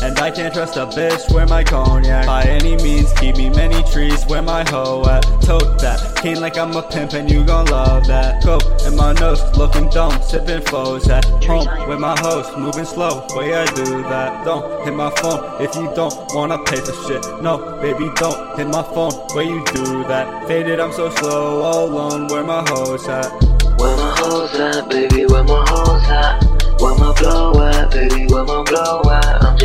And I can't trust a bitch, where my cognac. By any means, keep me many trees, where my hoe at. Tote that, keen like I'm a pimp and you gon' love that. Coke in my nose, looking dumb, sipping foes at. Home With my hoes, moving slow, way I do that. Don't hit my phone if you don't wanna pay for shit. No, baby, don't hit my phone, where you do that. Faded, I'm so slow, all alone, where my hoes at. Where my hoes at, baby, where my hoes at? Where my blow at, baby, where my blow at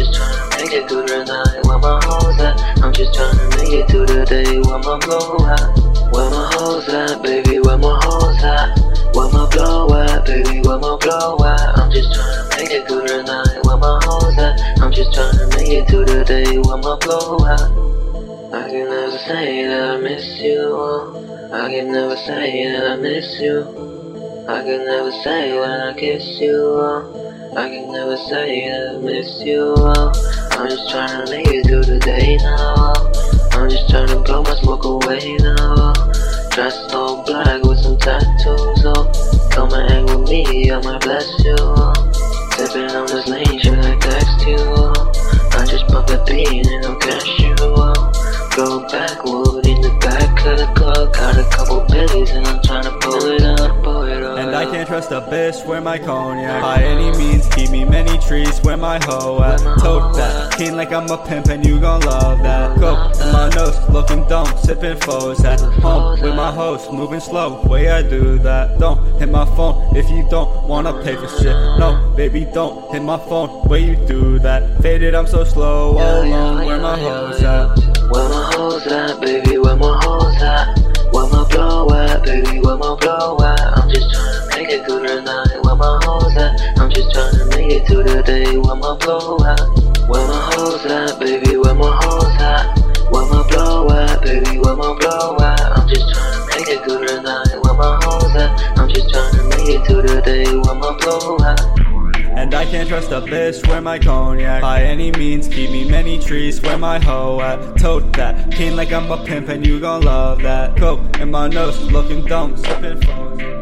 Just tryna make it through the night, where my hoes at? I'm just tryna make it through the day, where my blow at? Where my hoes at, baby, where my hoes at? Where my blow at, baby, where my blow at? I'm just tryna make it through the night, where my hoes at? I'm just tryna make it through the day, where my blow at? I can never say that I miss you. I can never say that I miss you. I can never say when I kiss you. I can never say that I miss you. I'm just trying to make it through the day now. I'm just trying to blow my smoke away now. Dressed all black with some tattoos. Oh, come and hang with me, I might bless you. Sipping on this lean, should I text you? I just pop a bean and I'll cash you. Go backwood in the back of the club. Got a couple billies and I'm trust a bitch, where my cognac. By any means, keep me many trees, where my hoe at. Tote that, keen like I'm a pimp and you gon' love that. Coke in my nose, looking dumb, sipping foes at. Home With my host, moving slow, way I do that. Don't hit my phone if you don't wanna pay for shit. No, baby, don't hit my phone, way you do that. Faded, I'm so slow, all alone, where my hoes at. Where my hoes at, baby, where my hoes at? Where my blow at, baby, where my blow at make the day, where my blow at Where my hoes at, baby, where my hoes at Where my blow at, baby, where my blow at I'm just tryna make it through the night, where my hoes at I'm just tryna make it through the day, where my blow at And I can't trust a bitch, where my cognac. By any means, keep me many trees, where my hoe at. Tote that, keen like I'm a pimp and you gon' love that. Coke in my nose, looking dumb, sipping phones